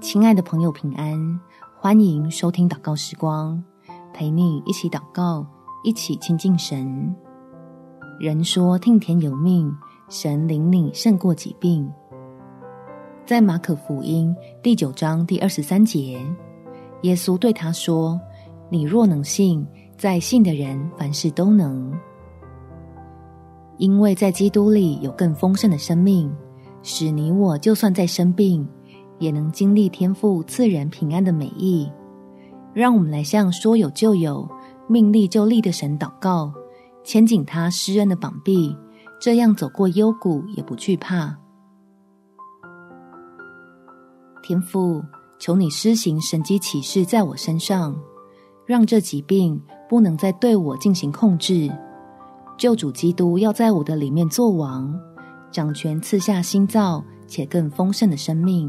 亲爱的朋友，平安！欢迎收听祷告时光，陪你一起祷告，一起亲近神。人说听天由命，神领你胜过疾病。在马可福音第九章第二十三节，耶稣对他说：“你若能信，在信的人凡事都能。”因为在基督里有更丰盛的生命，使你我就算在生病，也能经历天父赐人平安的美意，让我们来向说有就有、命立就立的神祷告，牵紧他施恩的膀臂，这样走过幽谷也不惧怕。天父，求你施行神迹启示在我身上，让这疾病不能再对我进行控制。救主基督要在我的里面作王，掌权赐下新造且更丰盛的生命。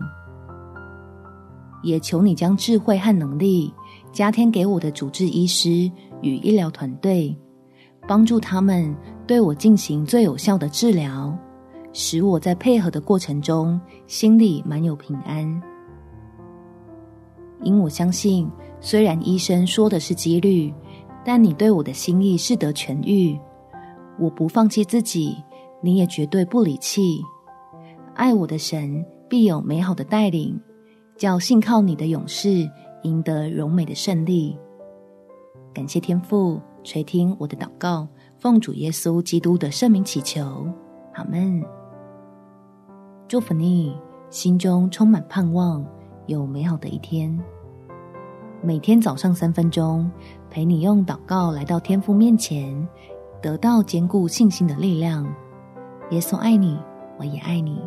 也求你将智慧和能力加添给我的主治医师与医疗团队，帮助他们对我进行最有效的治疗，使我在配合的过程中心里满有平安。因我相信，虽然医生说的是几率，但你对我的心意是得痊愈。我不放弃自己，你也绝对不离弃。爱我的神必有美好的带领。叫信靠你的勇士赢得荣美的胜利。感谢天父垂听我的祷告，奉主耶稣基督的圣名祈求，阿们。祝福你，心中充满盼望，有美好的一天。每天早上三分钟，陪你用祷告来到天父面前，得到坚固信心的力量。耶稣爱你，我也爱你。